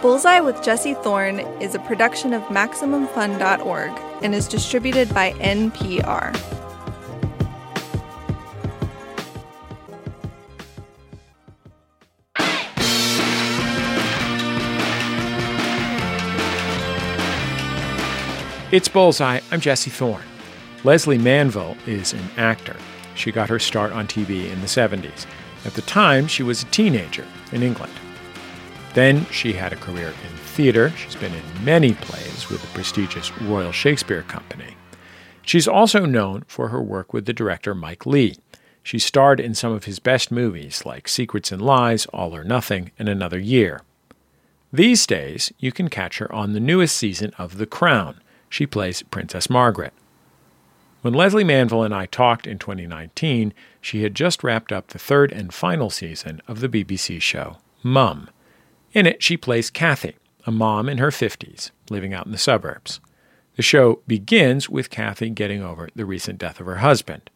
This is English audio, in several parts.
Bullseye with Jesse Thorn is a production of MaximumFun.org and is distributed by NPR. It's Bullseye. I'm Jesse Thorn. Lesley Manville is an actor. She got her start on TV in the 70s. At the time, she was a teenager in England. Then she had a career in theater. She's been in many plays with the prestigious Royal Shakespeare Company. She's also known for her work with the director Mike Leigh. She starred in some of his best movies like Secrets and Lies, All or Nothing, and Another Year. These days, you can catch her on the newest season of The Crown she plays Princess Margaret. When Lesley Manville and I talked in 2019, she had just wrapped up the third and final season of the BBC show Mum. In it, she plays Kathy, a mom in her 50s, living out in the suburbs. The show begins with Kathy getting over the recent death of her husband.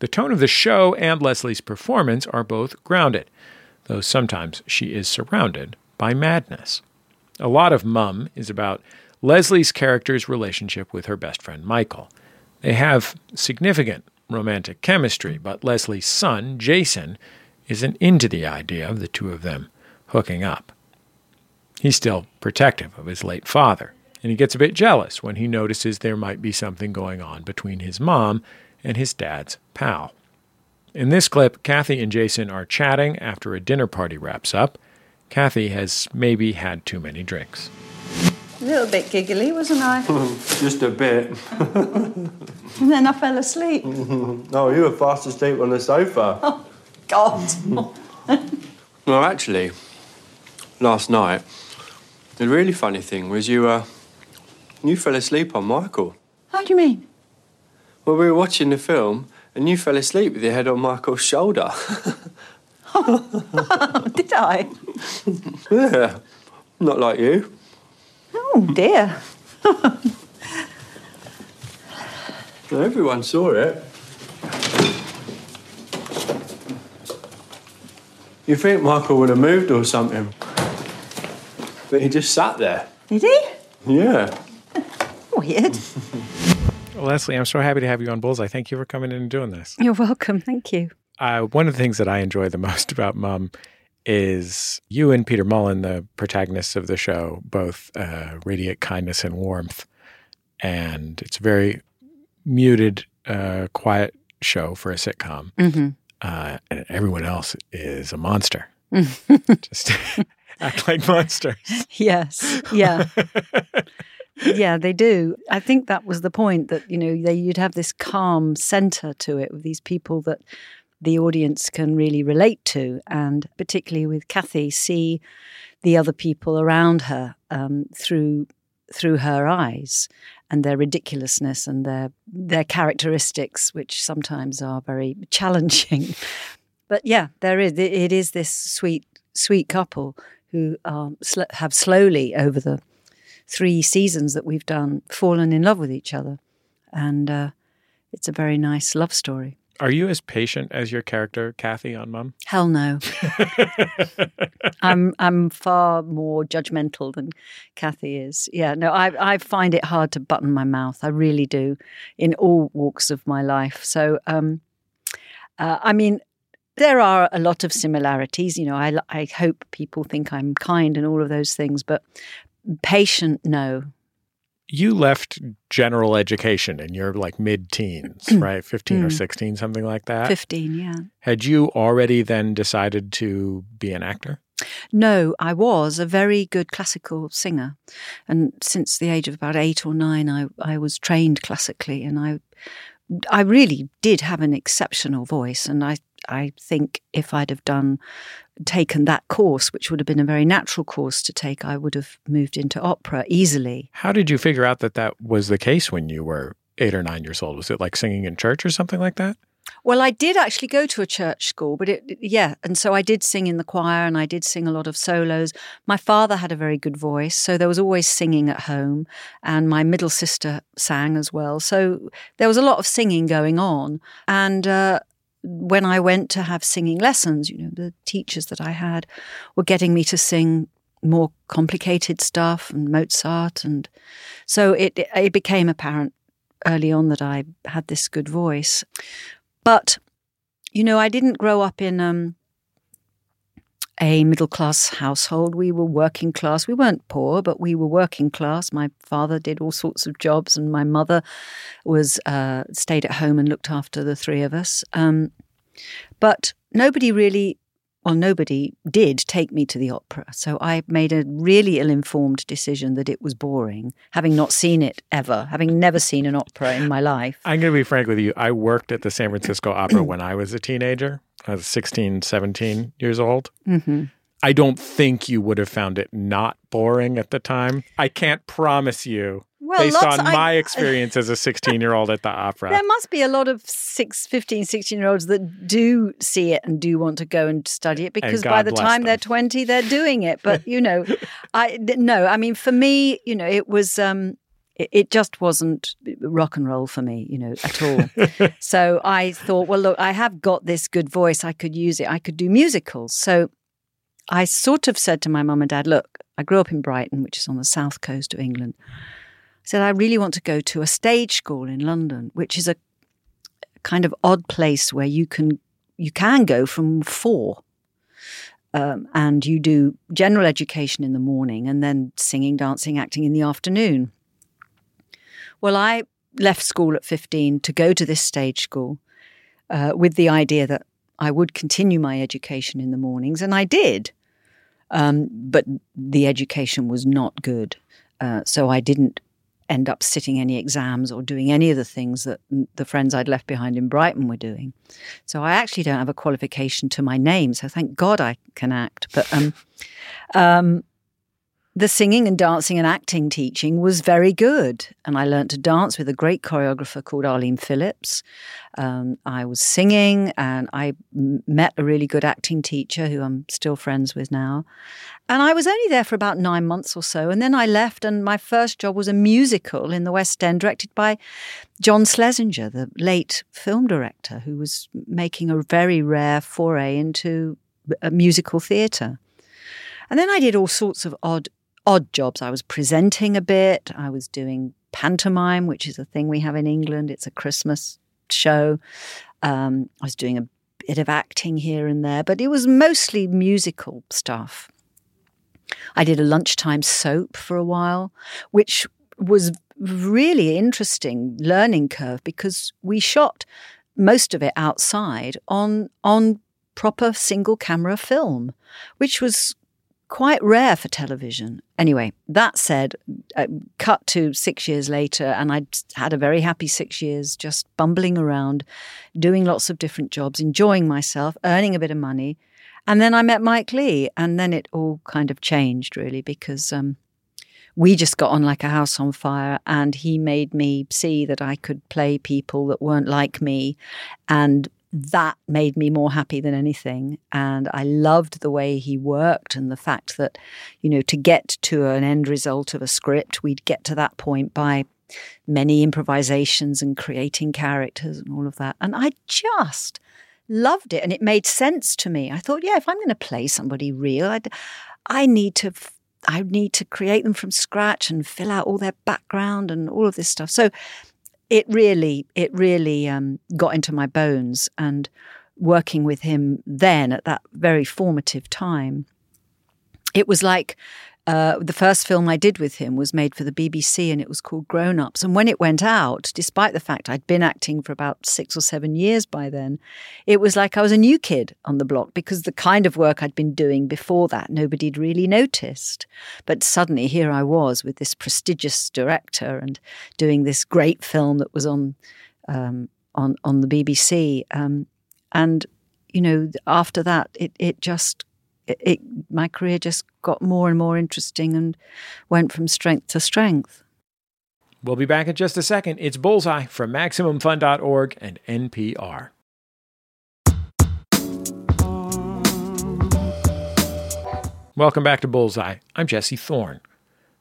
The tone of the show and Lesley's performance are both grounded, though sometimes she is surrounded by madness. A lot of Mum is about Lesley's character's relationship with her best friend Michael. They have significant romantic chemistry, but Lesley's son, Jason, isn't into the idea of the two of them hooking up. He's still protective of his late father, and he gets a bit jealous when he notices there might be something going on between his mom and his dad's pal. In this clip, Kathy and Jason are chatting after a dinner party wraps up. Kathy has maybe had too many drinks. A little bit giggly, wasn't I? Just a bit. and then I fell asleep. no, you were fast asleep on the sofa. Oh, God. well, actually, last night, the really funny thing was you, uh, you fell asleep on Michael. How do you mean? Well, we were watching the film, and you fell asleep with your head on Michael's shoulder. oh, did I? yeah, not like you. Oh dear. Everyone saw it. You think Michael would have moved or something? But he just sat there. Did he? Yeah. Weird. Lesley, I'm so happy to have you on Bullseye. Thank you for coming in and doing this. You're welcome. Thank you. Uh, one of the things that I enjoy the most about Mum is you and Peter Mullan, the protagonists of the show, both uh, radiate kindness and warmth. And it's a very muted, uh, quiet show for a sitcom. Mm-hmm. Uh, and everyone else is a monster. Just act like monsters. Yes. Yeah. yeah, they do. I think that was the point that, you know, they, you'd have this calm center to it with these people that the audience can really relate to, and particularly with Kathy, see the other people around her um, through through her eyes and their ridiculousness and their their characteristics, which sometimes are very challenging. but yeah, there is it is this sweet sweet couple who um, sl- have slowly over the three seasons that we've done fallen in love with each other, and uh, it's a very nice love story. Are you as patient as your character Kathy on Mum? Hell no. I'm I'm far more judgmental than Kathy is. Yeah, no, I I find it hard to button my mouth. I really do, in all walks of my life. So, um, uh, I mean, there are a lot of similarities. You know, I I hope people think I'm kind and all of those things, but patient, no, you left general education in your like mid teens, right? 15 mm. or 16, something like that. 15, yeah. Had you already then decided to be an actor? No, I was a very good classical singer. And since the age of about eight or nine, I, I was trained classically and I I really did have an exceptional voice. And I, I think if I'd have done taken that course, which would have been a very natural course to take, I would have moved into opera easily. How did you figure out that that was the case when you were eight or nine years old? Was it like singing in church or something like that? Well, I did actually go to a church school, but it, yeah. And so I did sing in the choir and I did sing a lot of solos. My father had a very good voice, so there was always singing at home. And my middle sister sang as well. So there was a lot of singing going on. And, uh, when I went to have singing lessons, you know, the teachers that I had were getting me to sing more complicated stuff and Mozart. And so it, it became apparent early on that I had this good voice. But, you know, I didn't grow up in um, a middle class household. We were working class. We weren't poor, but we were working class. My father did all sorts of jobs, and my mother was uh, stayed at home and looked after the three of us. Um, but nobody really well, nobody did take me to the opera. So I made a really ill informed decision that it was boring, having not seen it ever, having never seen an opera in my life. I'm going to be frank with you. I worked at the San Francisco Opera when I was a teenager. I was 16, 17 years old. Mm-hmm. I don't think you would have found it not boring at the time. I can't promise you well, based on my experience as a 16 year old at the opera. There must be a lot of six, 15, 16 year olds that do see it and do want to go and study it because by the time them. they're 20, they're doing it. But, you know, I no, I mean, for me, you know, it was. Um, it, it just wasn't rock and roll for me, you know, at all. so I thought, well, look, I have got this good voice. I could use it. I could do musicals. So I sort of said to my mum and dad, look, I grew up in Brighton, which is on the south coast of England I said, I really want to go to a stage school in London, which is a kind of odd place where you can you can go from four. Um, and you do general education in the morning and then singing, dancing, acting in the afternoon. Well, I left school at 15 to go to this stage school uh, with the idea that I would continue my education in the mornings, and I did. Um, but the education was not good. Uh, so I didn't end up sitting any exams or doing any of the things that the friends I'd left behind in Brighton were doing. So I actually don't have a qualification to my name. So thank God I can act. But um, um, the singing and dancing and acting teaching was very good. And I learned to dance with a great choreographer called Arlene Phillips. Um, I was singing and I met a really good acting teacher who I'm still friends with now. And I was only there for about nine months or so. And then I left, and my first job was a musical in the West End directed by John Schlesinger, the late film director, who was making a very rare foray into musical theatre. And then I did all sorts of odd odd jobs. I was presenting a bit, I was doing pantomime, which is a thing we have in England. It's a Christmas show. Um, I was doing a bit of acting here and there, but it was mostly musical stuff. I did a lunchtime soap for a while, which was really interesting learning curve because we shot most of it outside on on proper single camera film, which was quite rare for television. Anyway, that said, uh, cut to six years later, and I'd had a very happy six years just bumbling around, doing lots of different jobs, enjoying myself, earning a bit of money. And then I met Mike Leigh, and then it all kind of changed really because um, we just got on like a house on fire, and he made me see that I could play people that weren't like me and that made me more happy than anything. And I loved the way he worked and the fact that, you know, to get to an end result of a script, we'd get to that point by many improvisations and creating characters and all of that. And I just loved it. And it made sense to me. I thought, yeah, if I'm going to play somebody real, I'd, I need to. I need to create them from scratch and fill out all their background and all of this stuff. So it really, it really um, got into my bones. And working with him then at that very formative time, it was like uh, the first film I did with him was made for the BBC and it was called Grown Ups. And when it went out, despite the fact I'd been acting for about six or seven years by then, it was like I was a new kid on the block because the kind of work I'd been doing before that, nobody'd really noticed. But suddenly here I was with this prestigious director and doing this great film that was on um, on on the BBC. Um, and you know, after that, it it just it, it, my career just got more and more interesting and went from strength to strength. We'll be back in just a second. It's Bullseye from MaximumFun.org and NPR. Welcome back to Bullseye. I'm Jesse Thorn.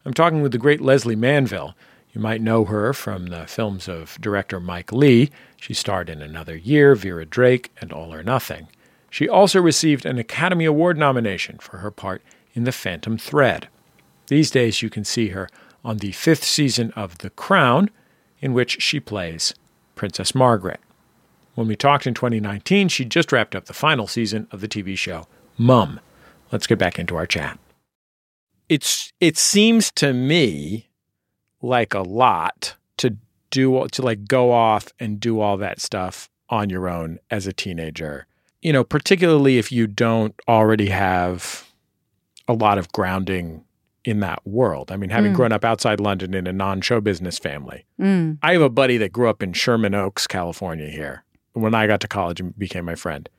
I'm talking with the great Lesley Manville. You might know her from the films of director Mike Leigh. She starred in Another Year, Vera Drake, and All or Nothing. She also received an Academy Award nomination for her part in The Phantom Thread. These days, you can see her on the fifth season of The Crown, in which she plays Princess Margaret. When we talked in 2019, she just wrapped up the final season of the TV show Mum. Let's get back into our chat. It's it seems to me like a lot to do to like go off and do all that stuff on your own as a teenager. You know, particularly if you don't already have a lot of grounding in that world. I mean, having Mm. grown up outside London in a non-show business family. Mm. I have a buddy that grew up in Sherman Oaks, California here. When I got to college and became my friend.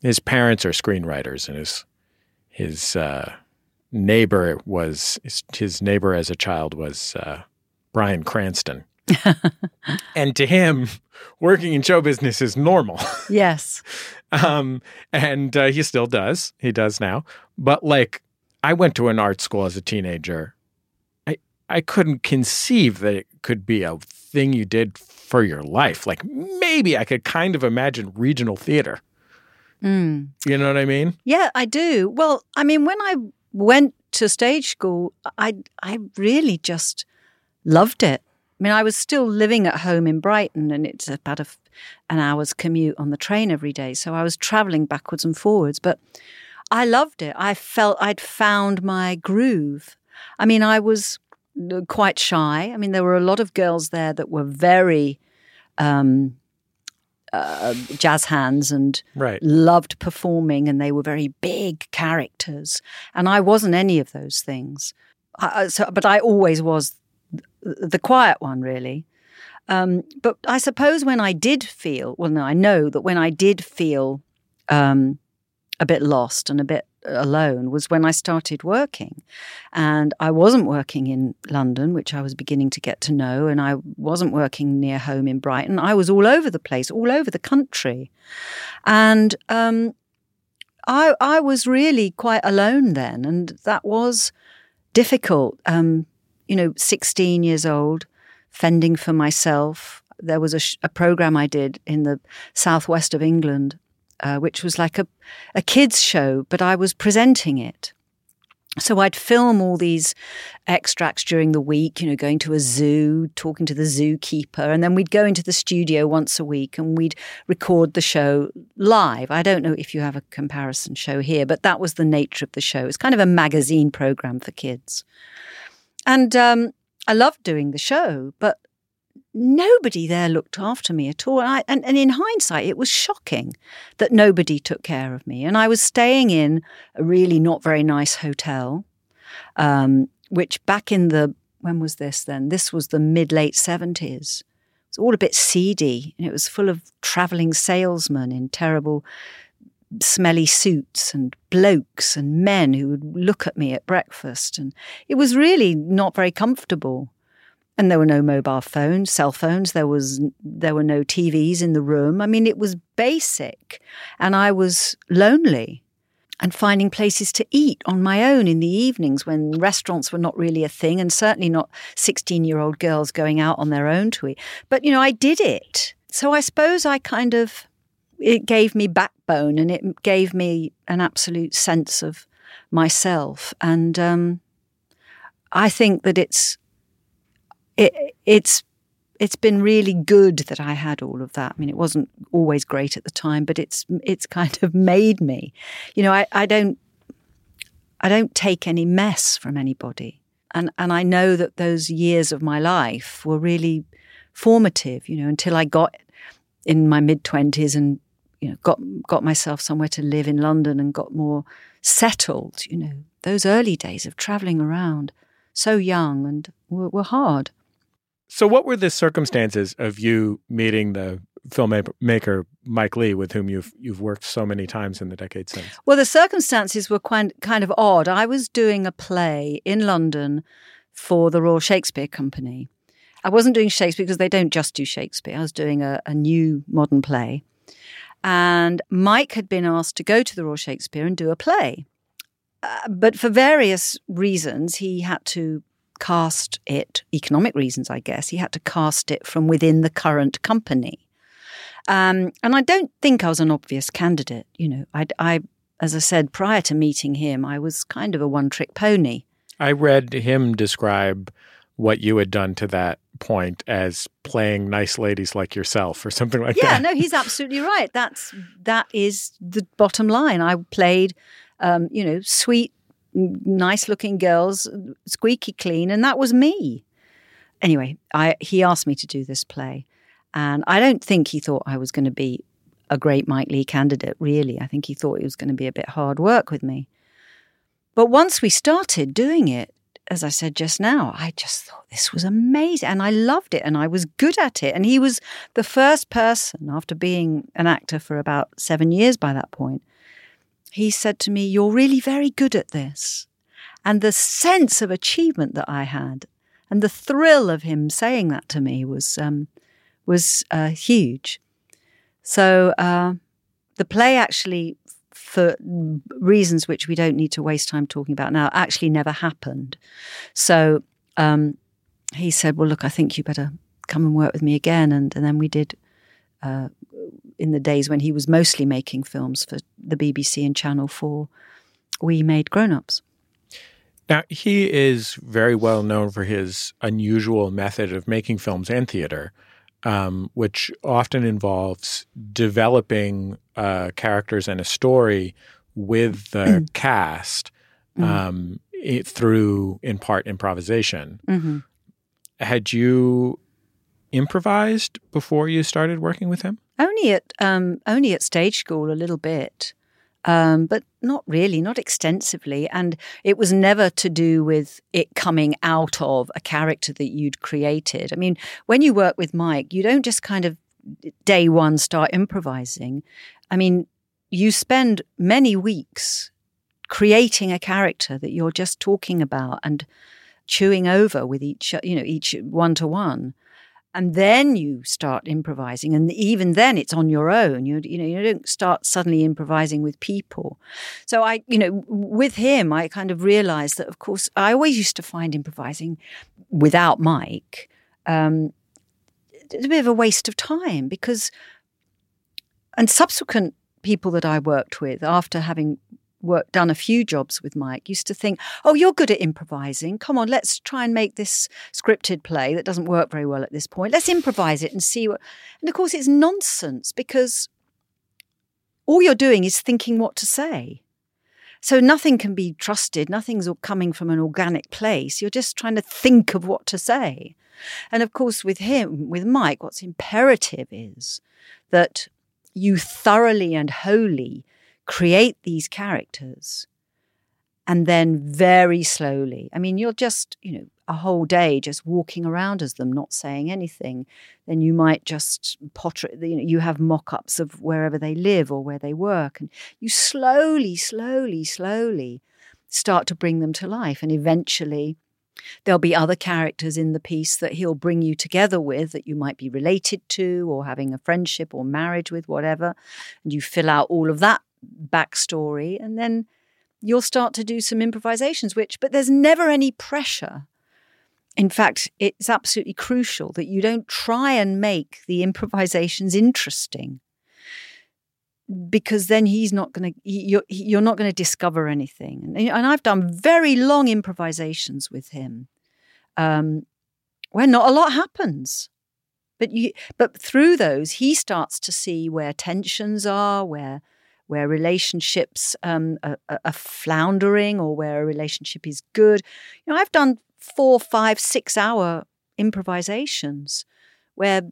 His parents are screenwriters and his his uh, neighbor was his, his neighbor as a child was uh, Bryan Cranston. and to him, working in show business is normal. Yes. um, and uh, he still does. He does now. But like, I went to an art school as a teenager. I I couldn't conceive that it could be a thing you did for your life. Like maybe I could kind of imagine regional theater. Mm. You know what I mean? Yeah, I do. Well, I mean, when I went to stage school, I I really just loved it. I mean, I was still living at home in Brighton, and it's about a, an hour's commute on the train every day. So I was traveling backwards and forwards, but I loved it. I felt I'd found my groove. I mean, I was uh, quite shy. I mean, there were a lot of girls there that were very um, uh, jazz hands and Right. loved performing and they were very big characters and i wasn't any of those things I, so, but i always was the quiet one really. Um, but i suppose when i did feel well no i know that when i did feel um, a bit lost and a bit alone was when i started working. And i wasn't working in london which i was beginning to get to know and i wasn't working near home in brighton. I was all over the place all over the country. And um, I, I was really quite alone then, and that was difficult. Um, you know, 16 years old, fending for myself. There was a, sh- a program I did in the southwest of England, uh, which was like a, a kids' show, but I was presenting it. So I'd film all these extracts during the week, you know, going to a zoo, talking to the zookeeper, and then we'd go into the studio once a week and we'd record the show live. I don't know if you have a comparison show here, but that was the nature of the show. It's kind of a magazine program for kids. And um, I loved doing the show, but nobody there looked after me at all. And, I, and, and in hindsight, it was shocking that nobody took care of me. And I was staying in a really not very nice hotel, um, which back in the, when was this then? This was the mid late 70s. It was all a bit seedy and it was full of traveling salesmen in terrible smelly suits and blokes and men who would look at me at breakfast. And it was really not very comfortable. And there were no mobile phones cell phones. There was there were no TVs in the room. I mean it was basic. And i was lonely and finding places to eat on my own in the evenings when restaurants were not really a thing and certainly not 16 year old girls going out on their own to eat. But you know i did it. So i suppose i kind of it gave me backbone and it gave me an absolute sense of myself and um, i think that it's it, it's it's been really good that I had all of that. I mean, it wasn't always great at the time, but it's it's kind of made me. You know, I, I don't I don't take any mess from anybody, and and I know that those years of my life were really formative. You know, until I got in my mid twenties and you know got got myself somewhere to live in London and got more settled. You know, those early days of traveling around, so young and were, were hard. So, what were the circumstances of you meeting the filmmaker Mike Leigh, with whom you've you've worked so many times in the decade since? Well, the circumstances were quite, kind of odd. I was doing a play in London for the Royal Shakespeare Company. I wasn't doing Shakespeare because they don't just do Shakespeare. I was doing a, a new modern play. And Mike had been asked to go to the Royal Shakespeare and do a play. Uh, but for various reasons, he had to cast it, economic reasons, I guess, he had to cast it from within the current company. Um, and I don't think I was an obvious candidate. You know, I, I, as I said, prior to meeting him, I was kind of a one trick pony. I read him describe what you had done to that point as playing nice ladies like yourself or something like yeah, that. Yeah, no, he's absolutely right. That's that is the bottom line. I played, um, you know, sweet, nice looking girls, squeaky clean, and that was me. Anyway, I he asked me to do this play, and I don't think he thought I was going to be a great Mike Leigh candidate. Really, I think he thought it was going to be a bit hard work with me. But once we started doing it, as I said just now, I just thought this was amazing and I loved it and I was good at it. And he was the first person, after being an actor for about seven years by that point, he said to me, You're really very good at this. And the sense of achievement that I had and the thrill of him saying that to me was, um, was uh, huge. So uh, the play actually for reasons which we don't need to waste time talking about now, actually never happened. So um, he said, Well, look, I think you better come and work with me again. And, and then we did, uh, in the days when he was mostly making films for the BBC and Channel 4, we made Grown Ups. Now, he is very well known for his unusual method of making films and theater um, which often involves developing uh, characters and a story with the mm. cast mm-hmm. um, it, through, in part, improvisation. Mm-hmm. Had you improvised before you started working with him? Only at um, only at stage school a little bit um, but not really, not extensively. And it was never to do with it coming out of a character that you'd created. I mean, when you work with Mike, you don't just kind of day one start improvising. I mean, you spend many weeks creating a character that you're just talking about and chewing over with each, you know, each one to one and then you start improvising and even then it's on your own. You, you know you don't start suddenly improvising with people. So i you know with him i kind of realized that of course i always used to find improvising without mike um, a bit of a waste of time because and subsequent people that i worked with after having worked done a few jobs with Mike used to think, "Oh, you're good at improvising. Come on, let's try and make this scripted play that doesn't work very well at this point. Let's improvise it and see what." And of course, it's nonsense because all you're doing is thinking what to say. So nothing can be trusted. Nothing's coming from an organic place. You're just trying to think of what to say. And of course, with him, with Mike, what's imperative is that you thoroughly and wholly create these characters and then very slowly i mean you're just you know a whole day just walking around as them not saying anything. Then you might just potter, you know you have mock-ups of wherever they live or where they work and you slowly slowly slowly start to bring them to life and eventually There'll be other characters in the piece that he'll bring you together with that you might be related to or having a friendship or marriage with, whatever. And you fill out all of that backstory, and then you'll start to do some improvisations, which, but there's never any pressure. In fact, it's absolutely crucial that you don't try and make the improvisations interesting because then he's not going to you're, you're not going to discover anything. And, and i've done very long improvisations with him. Um, where not a lot happens. But you but through those he starts to see where tensions are where where relationships um, are, are, floundering or where a relationship is good. You know, I've done four, five, six hour improvisations where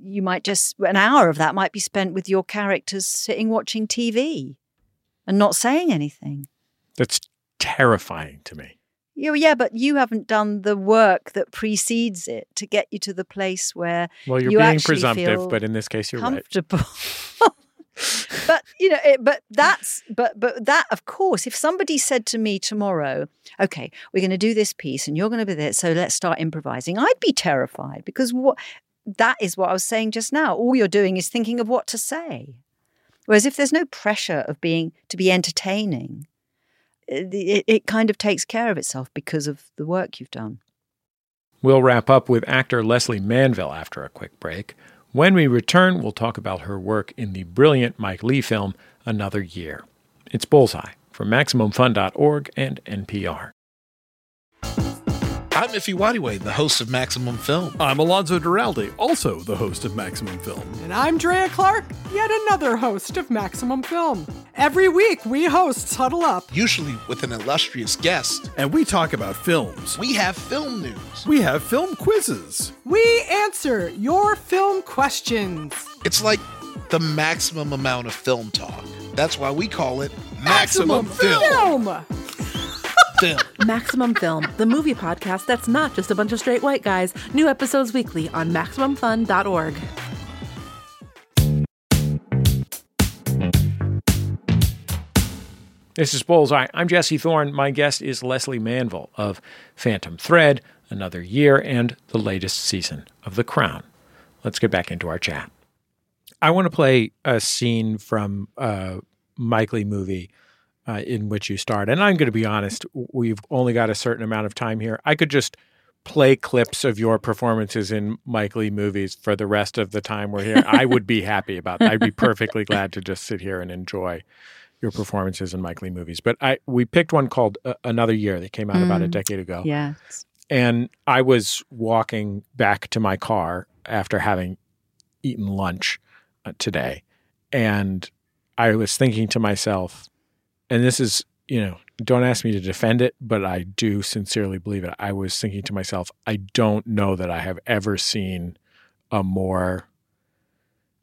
you might just, an hour of that might be spent with your characters sitting watching TV and not saying anything. That's terrifying to me. Yeah, yeah, but you haven't done the work that precedes it to get you to the place where well, you're you being presumptive, but in this case, you're comfortable. right. but you know it, but that's but but that of course if somebody said to me tomorrow okay we're going to do this piece and you're going to be there so let's start improvising i'd be terrified because what that is what i was saying just now all you're doing is thinking of what to say whereas if there's no pressure of being to be entertaining eh, it, it kind of takes care of itself because of the work you've done we'll wrap up with actor Lesley manville after a quick break when we return, we'll talk about her work in the brilliant Mike Leigh film, Another Year. It's Bullseye from MaximumFun.org and NPR. I'm Ify Nwadiwe, the host of Maximum Film. I'm Alonzo Duralde, also the host of Maximum Film. And I'm Drea Clark, yet another host of Maximum Film. Every week, we hosts huddle up, usually with an illustrious guest. And we talk about films. We have film news. We have film quizzes. We answer your film questions. It's like the maximum amount of film talk. That's why we call it Maximum, Maximum Film. Film. Maximum Film, the movie podcast that's not just a bunch of straight white guys. New episodes weekly on MaximumFun.org. This is Bullseye. I'm Jesse Thorn. My guest is Lesley Manville of Phantom Thread, Another Year, and the latest season of The Crown. Let's get back into our chat. I want to play a scene from a Mike Leigh movie uh, in which you start. And I'm going to be honest, we've only got a certain amount of time here. I could just play clips of your performances in Mike Leigh movies for the rest of the time we're here. I would be happy about that. I'd be perfectly glad to just sit here and enjoy your performances in Mike Leigh movies. But I we picked one called uh, Another Year that came out about a decade ago. Yeah. And I was walking back to my car after having eaten lunch uh, today. And I was thinking to myself, and this is, you know, don't ask me to defend it, but I do sincerely believe it. I was thinking to myself, I don't know that I have ever seen a more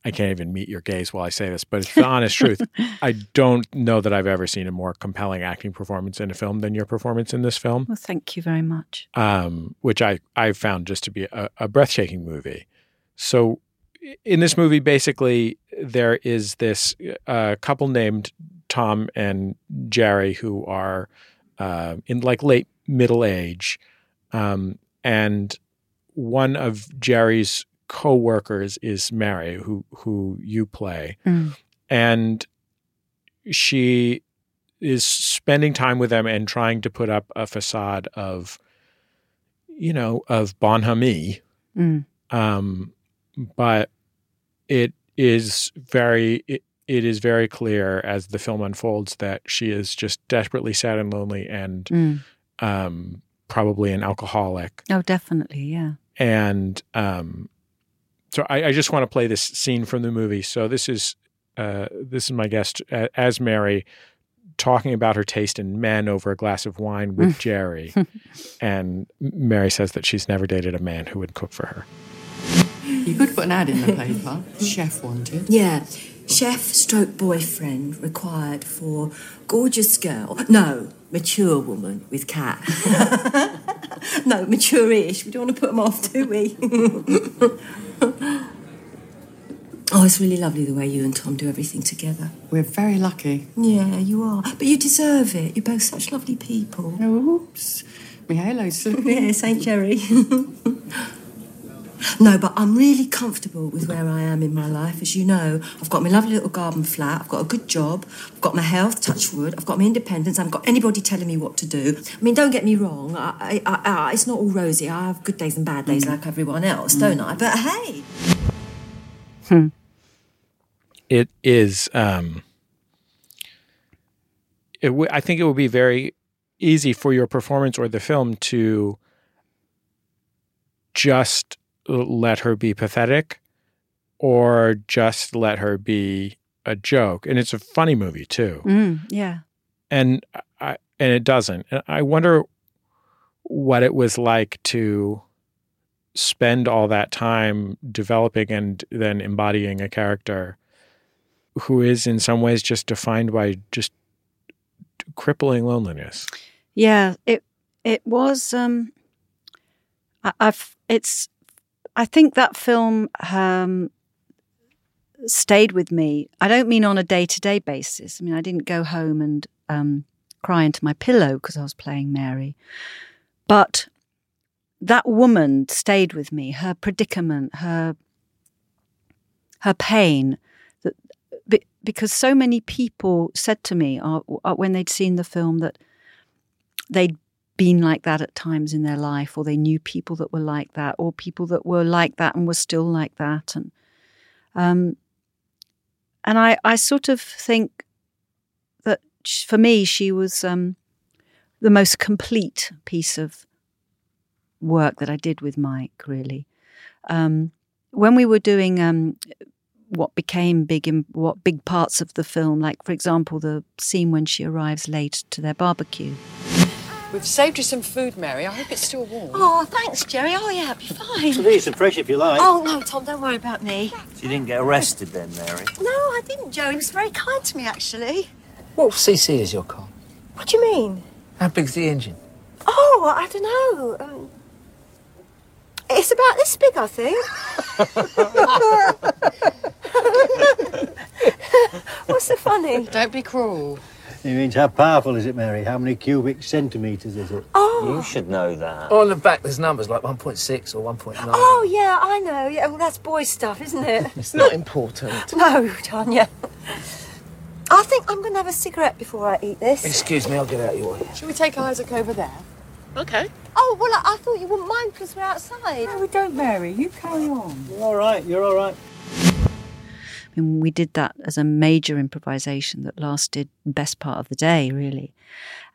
I can't even meet your gaze while I say this, but it's the honest truth. I don't know that I've ever seen a more compelling acting performance in a film than your performance in this film. Well, thank you very much. Um, which I I found just to be a, a breathtaking movie. So in this movie, basically, there is this uh, couple named Tom and Jerry who are uh, in like late middle age, um, and one of Jerry's co-workers is Mary, who who you play, Mm. and she is spending time with them and trying to put up a facade of, you know, of bonhomie Mm. um, but it is very it, it is very clear as the film unfolds that she is just desperately sad and lonely and Mm. um, probably an alcoholic Oh, definitely. Yeah. and um, so I, I just want to play this scene from the movie so this is uh, this is my guest uh, as Mary talking about her taste in men over a glass of wine with Jerry and Mary says that she's never dated a man who would cook for her You could put an ad in the paper. Chef wanted. Yeah, chef stroke boyfriend required for gorgeous girl. No, mature woman with cat. no, mature-ish. We don't want to put them off, do we? oh, it's really lovely the way you and Tom do everything together. We're very lucky. Yeah, you are. But you deserve it. You're both such lovely people. Oh, oops. My halo's Yeah, St. Jerry. No, but I'm really comfortable with where I am in my life. As you know, I've got my lovely little garden flat, I've got a good job, I've got my health, touch wood, I've got my independence, I haven't got anybody telling me what to do. I mean, don't get me wrong, I, I, I, it's not all rosy. I have good days and bad days like everyone else, don't I? But hey. it is um it w- I think it would be very easy for your performance or the film to just let her be pathetic or just let her be a joke and it's a funny movie too Mm. Yeah. and I, and it doesn't. And I wonder what it was like to spend all that time developing and then embodying a character who is in some ways just defined by just crippling loneliness. Yeah, it it was. Um, I, I've it's. I think that film um, stayed with me. I don't mean on a day to day basis. I mean, I didn't go home and um, cry into my pillow because I was playing Mary, but that woman stayed with me. Her predicament, her her pain. That because so many people said to me uh, uh, when they'd seen the film that they'd been like that at times in their life, or they knew people that were like that, or people that were like that and were still like that, and um, and I I sort of think that for me, she was um, the most complete piece of work that I did with Mike. Really, um, when we were doing um, what became big in what big parts of the film, like for example, the scene when she arrives late to their barbecue. We've saved you some food, Mary. I hope it's still warm. Oh, thanks, Jerry. Oh, yeah, it'll be fine. Well, here's some fresh if you like. Oh, no, Tom, don't worry about me. So you didn't get arrested then, Mary? No, I didn't, Joe. He was very kind to me, actually. What CC is your car? What do you mean? How big's the engine? Oh, I don't know. Um, it's about this big, I think. What's so funny? Don't be cruel. It means how powerful is it, Mary? How many cubic centimetres is it? Oh. You should know that. Oh, on the back, there's numbers like 1.6 or 1.9. Oh, yeah, I know. Yeah, well, that's boy stuff, isn't it? It's not important. no, Tanya. I think I'm going to have a cigarette before I eat this. Excuse me, I'll get out of your way. Shall we take Isaac over there? Okay. Oh, well, I, I thought you wouldn't mind because we're outside. No, we don't, Mary. You carry on. You're all right, you're all right. Mean, we did that as a major improvisation that lasted the best part of the day, really.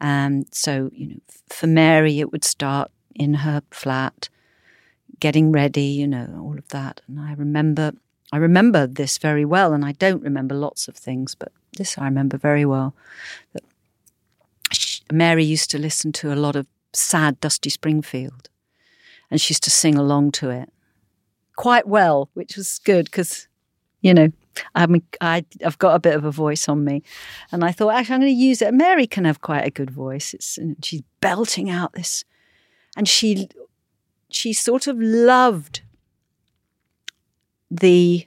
Um, so, you know, for Mary, it would start in her flat, getting ready, you know, all of that. And I remember, I remember this very well, and I don't remember lots of things, but this I remember very well. That Mary used to listen to a lot of sad Dusty Springfield, and she used to sing along to it quite well, which was good because, you know, I mean, I, I've got a bit of a voice on me. And I thought, actually, I'm going to use it. Mary can have quite a good voice. It's, she's belting out this. And she, she sort of loved the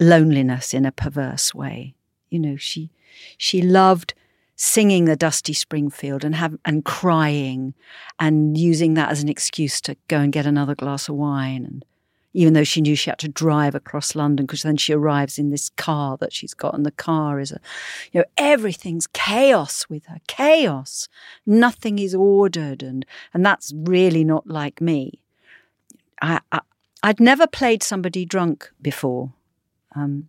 loneliness in a perverse way. You know, she, she loved singing the Dusty Springfield and have and crying and using that as an excuse to go and get another glass of wine and even though she knew she had to drive across London because then she arrives in this car that she's got, and the car is a, you know, everything's chaos with her, chaos. Nothing is ordered, and and that's really not like me. I, I I'd never played somebody drunk before, um,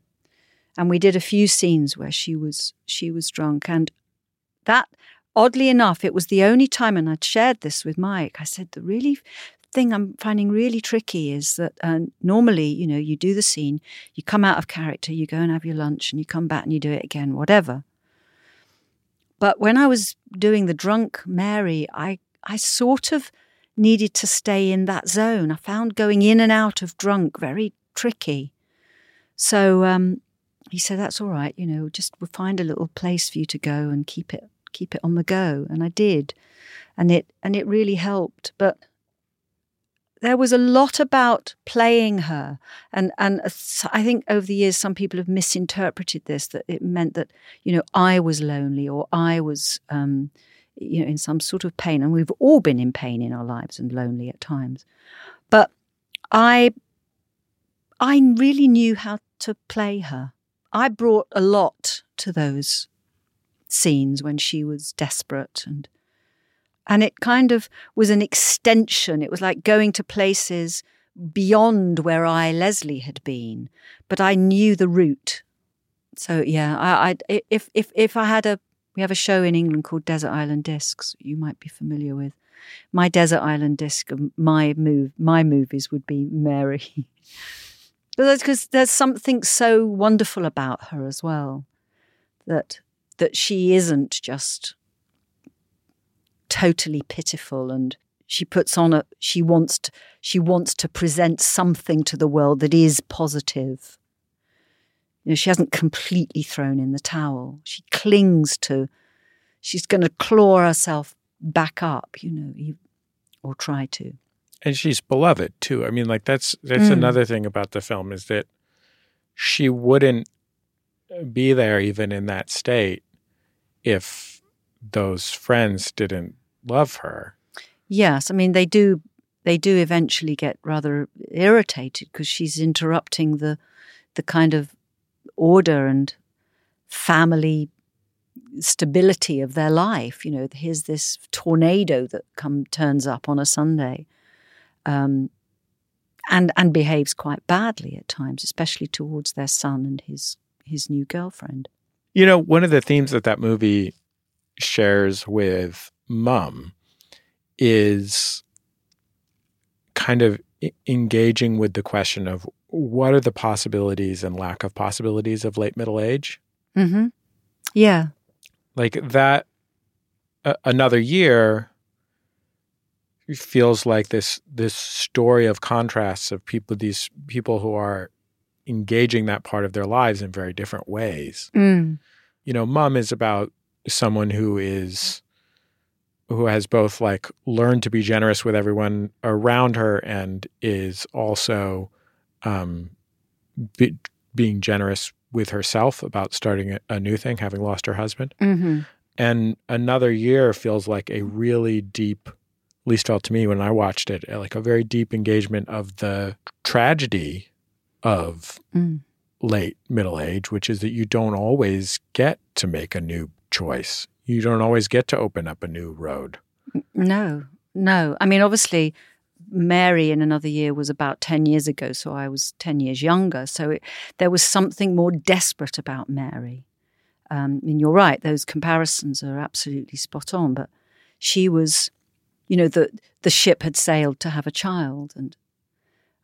and we did a few scenes where she was she was drunk, and that oddly enough, it was the only time, and I'd shared this with Mike. I said the really thing I'm finding really tricky is that uh, normally, you know, you do the scene, you come out of character, you go and have your lunch, and you come back and you do it again, whatever. But when I was doing the drunk Mary, I I sort of needed to stay in that zone. I found going in and out of drunk very tricky. So um, he said, "That's all right. You know, just we'll find a little place for you to go and keep it keep it on the go." And I did, and it and it really helped. But there was a lot about playing her and and i think over the years some people have misinterpreted this that it meant that you know i was lonely or i was um, you know in some sort of pain and we've all been in pain in our lives and lonely at times. But i i really knew how to play her. I brought a lot to those scenes when she was desperate and and it kind of was an extension. It was like going to places beyond where I, Lesley, had been, but I knew the route. So yeah, I, I if if if I had a we have a show in England called Desert Island Discs. You might be familiar with. My Desert Island disc my move my movies would be Mary. but that's because there's something so wonderful about her as well, that that she isn't just totally pitiful and she puts on a she wants to she wants to present something to the world that is positive. You know she hasn't completely thrown in the towel. She clings to she's going to claw herself back up you know or try to. And she's beloved too. I mean like that's that's mm. another thing about the film is that she wouldn't be there even in that state if those friends didn't love her. Yes, I mean they do they do eventually get rather irritated because she's interrupting the the kind of order and family stability of their life. You know, here's this tornado that come turns up on a Sunday, um, and and behaves quite badly at times, especially towards their son and his his new girlfriend. You know, one of the themes that that movie shares with Mum is kind of engaging with the question of what are the possibilities and lack of possibilities of late middle age? Mm-hmm. Yeah. Like that, uh, another year feels like this this story of contrasts of people these people who are engaging that part of their lives in very different ways. Mm. You know, mom is about someone who is who has both like learned to be generous with everyone around her and is also um, be, being generous with herself about starting a, a, new thing, having lost her husband. Mm-hmm. And another year feels like a really deep, at least felt to me when I watched it, like a very deep engagement of the tragedy of mm. late middle age, which is that you don't always get to make a new choice you don't always get to open up a new road. No, no. I mean, obviously, Mary in another year was about 10 years ago, so I was 10 years younger. So it, there was something more desperate about Mary. Um, and you're right, those comparisons are absolutely spot on. But she was, you know, the, the ship had sailed to have a child, and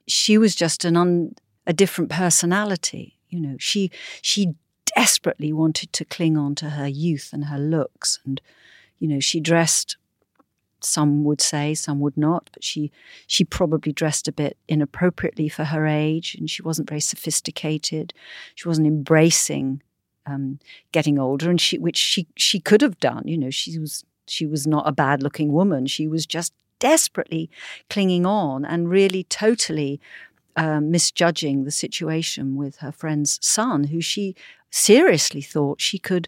she was just an un, a different personality. You know, she she desperately wanted to cling on to her youth and her looks. And, you know, she dressed, some would say, some would not, but she, she probably dressed a bit inappropriately for her age and she wasn't very sophisticated. She wasn't embracing um, getting older, and she, which she, she could have done. You know, she was, she was not a bad looking woman. She was just desperately clinging on and really totally um, misjudging the situation with her friend's son, who she seriously thought she could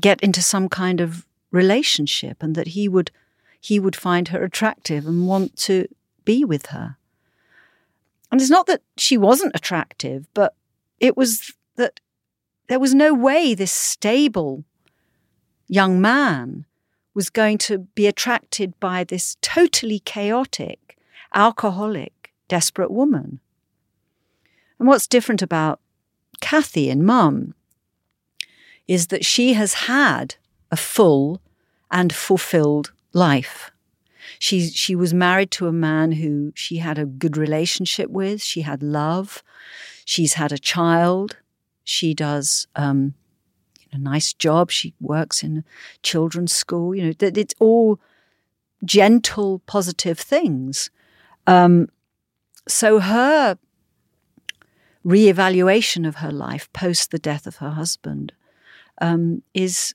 get into some kind of relationship and that he would he would find her attractive and want to be with her. And it's not that she wasn't attractive, but it was that there was no way this stable young man was going to be attracted by this totally chaotic, alcoholic, desperate woman. And what's different about Kathy and mum is that she has had a full and fulfilled life. She, she was married to a man who she had a good relationship with. She had love. She's had a child. She does um, a nice job. She works in a children's school. You know, it's all gentle, positive things. Um, so her reevaluation of her life post the death of her husband um, is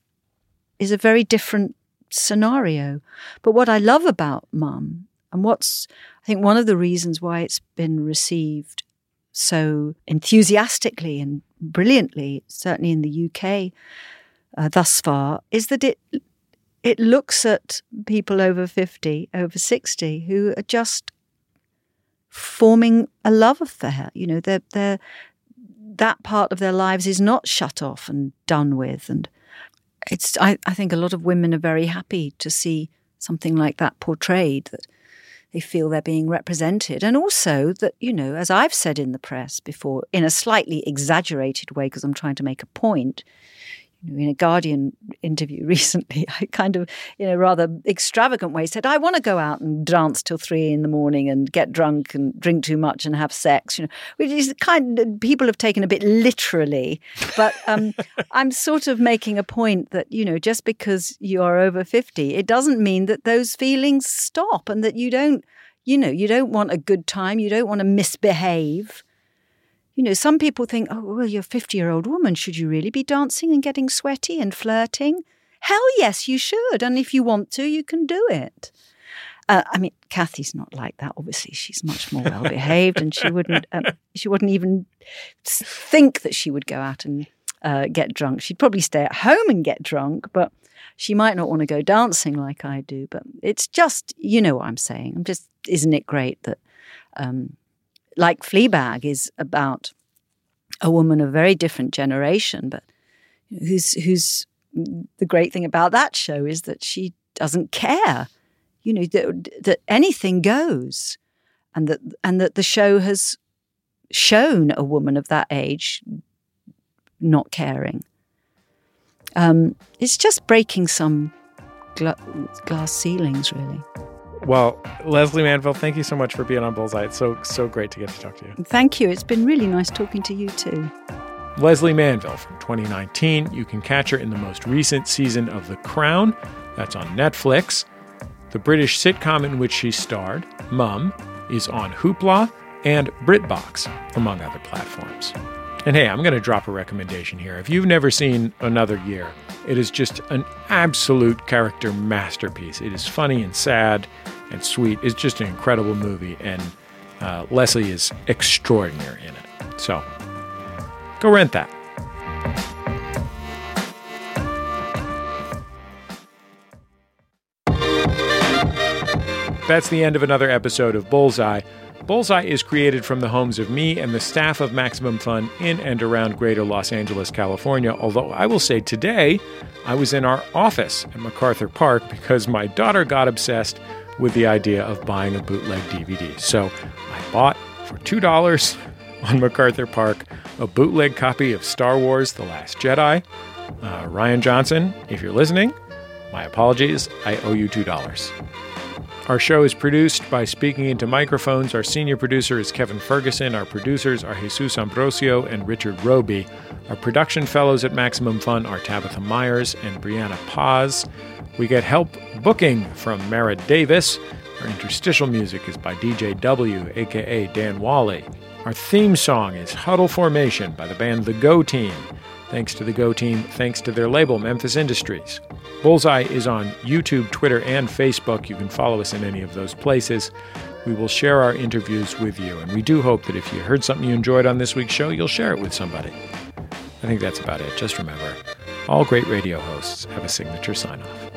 is a very different scenario. But what I love about Mum, and what's I think one of the reasons why it's been received so enthusiastically and brilliantly, certainly in the UK uh, thus far, is that it it looks at people over fifty, over sixty, who are just forming a love affair. You know, they're, they're, that part of their lives is not shut off and done with. And it's, I, I think a lot of women are very happy to see something like that portrayed, that they feel they're being represented. And also that, you know, as I've said in the press before, in a slightly exaggerated way, because I'm trying to make a point, in a Guardian interview recently, I kind of, in a rather extravagant way, said, I want to go out and dance till three in the morning and get drunk and drink too much and have sex, you know, which is kind of, people have taken a bit literally. But um, I'm sort of making a point that, you know, just because you are over 50, it doesn't mean that those feelings stop and that you don't, you know, you don't want a good time, you don't want to misbehave you know, some people think, oh, well, you're a 50 year old woman. Should you really be dancing and getting sweaty and flirting? Hell yes, you should. And if you want to, you can do it. Uh, I mean, Kathy's not like that. Obviously, she's much more well behaved, and she wouldn't. Um, she wouldn't even think that she would go out and uh, get drunk. She'd probably stay at home and get drunk, but she might not want to go dancing like I do. But it's just, you know what I'm saying. I'm just, isn't it great that um, like Fleabag is about a woman of a very different generation, but who's who's the great thing about that show is that she doesn't care, you know, that, that anything goes, and that and that the show has shown a woman of that age not caring. um, it's just breaking some gla- glass ceilings, really. Well, Lesley Manville, thank you so much for being on Bullseye. It's so so great to get to talk to you. Thank you. It's been really nice talking to you too. Lesley Manville from 2019. You can catch her in the most recent season of The Crown. That's on Netflix. The British sitcom in which she starred, Mum, is on Hoopla and BritBox, among other platforms. And hey, I'm going to drop a recommendation here. If you've never seen Another Year, it is just an absolute character masterpiece. It is funny and sad and sweet. It's just an incredible movie, and uh, Lesley is extraordinary in it. So go rent that. That's the end of another episode of Bullseye. Bullseye is created from the homes of me and the staff of Maximum Fun in and around greater Los Angeles, California. Although I will say today, I was in our office at MacArthur Park because my daughter got obsessed with the idea of buying a bootleg DVD. So I bought for $2 on MacArthur Park a bootleg copy of Star Wars The Last Jedi. Uh, Rian Johnson, if you're listening, my apologies. I owe you $2. Our show is produced by Speaking Into Microphones. Our senior producer is Kevin Ferguson. Our producers are Jesus Ambrosio and Richard Robey. Our production fellows at Maximum Fun are Tabitha Myers and Brianna Paz. We get help booking from Mara Davis. Our interstitial music is by DJ W, aka Dan Wally. Our theme song is Huddle Formation by the band The Go Team. Thanks to the Go Team, thanks to their label, Memphis Industries. Bullseye is on YouTube, Twitter, and Facebook. You can follow us in any of those places. We will share our interviews with you, and we do hope that if you heard something you enjoyed on this week's show, you'll share it with somebody. I think that's about it. Just remember all great radio hosts have a signature sign off.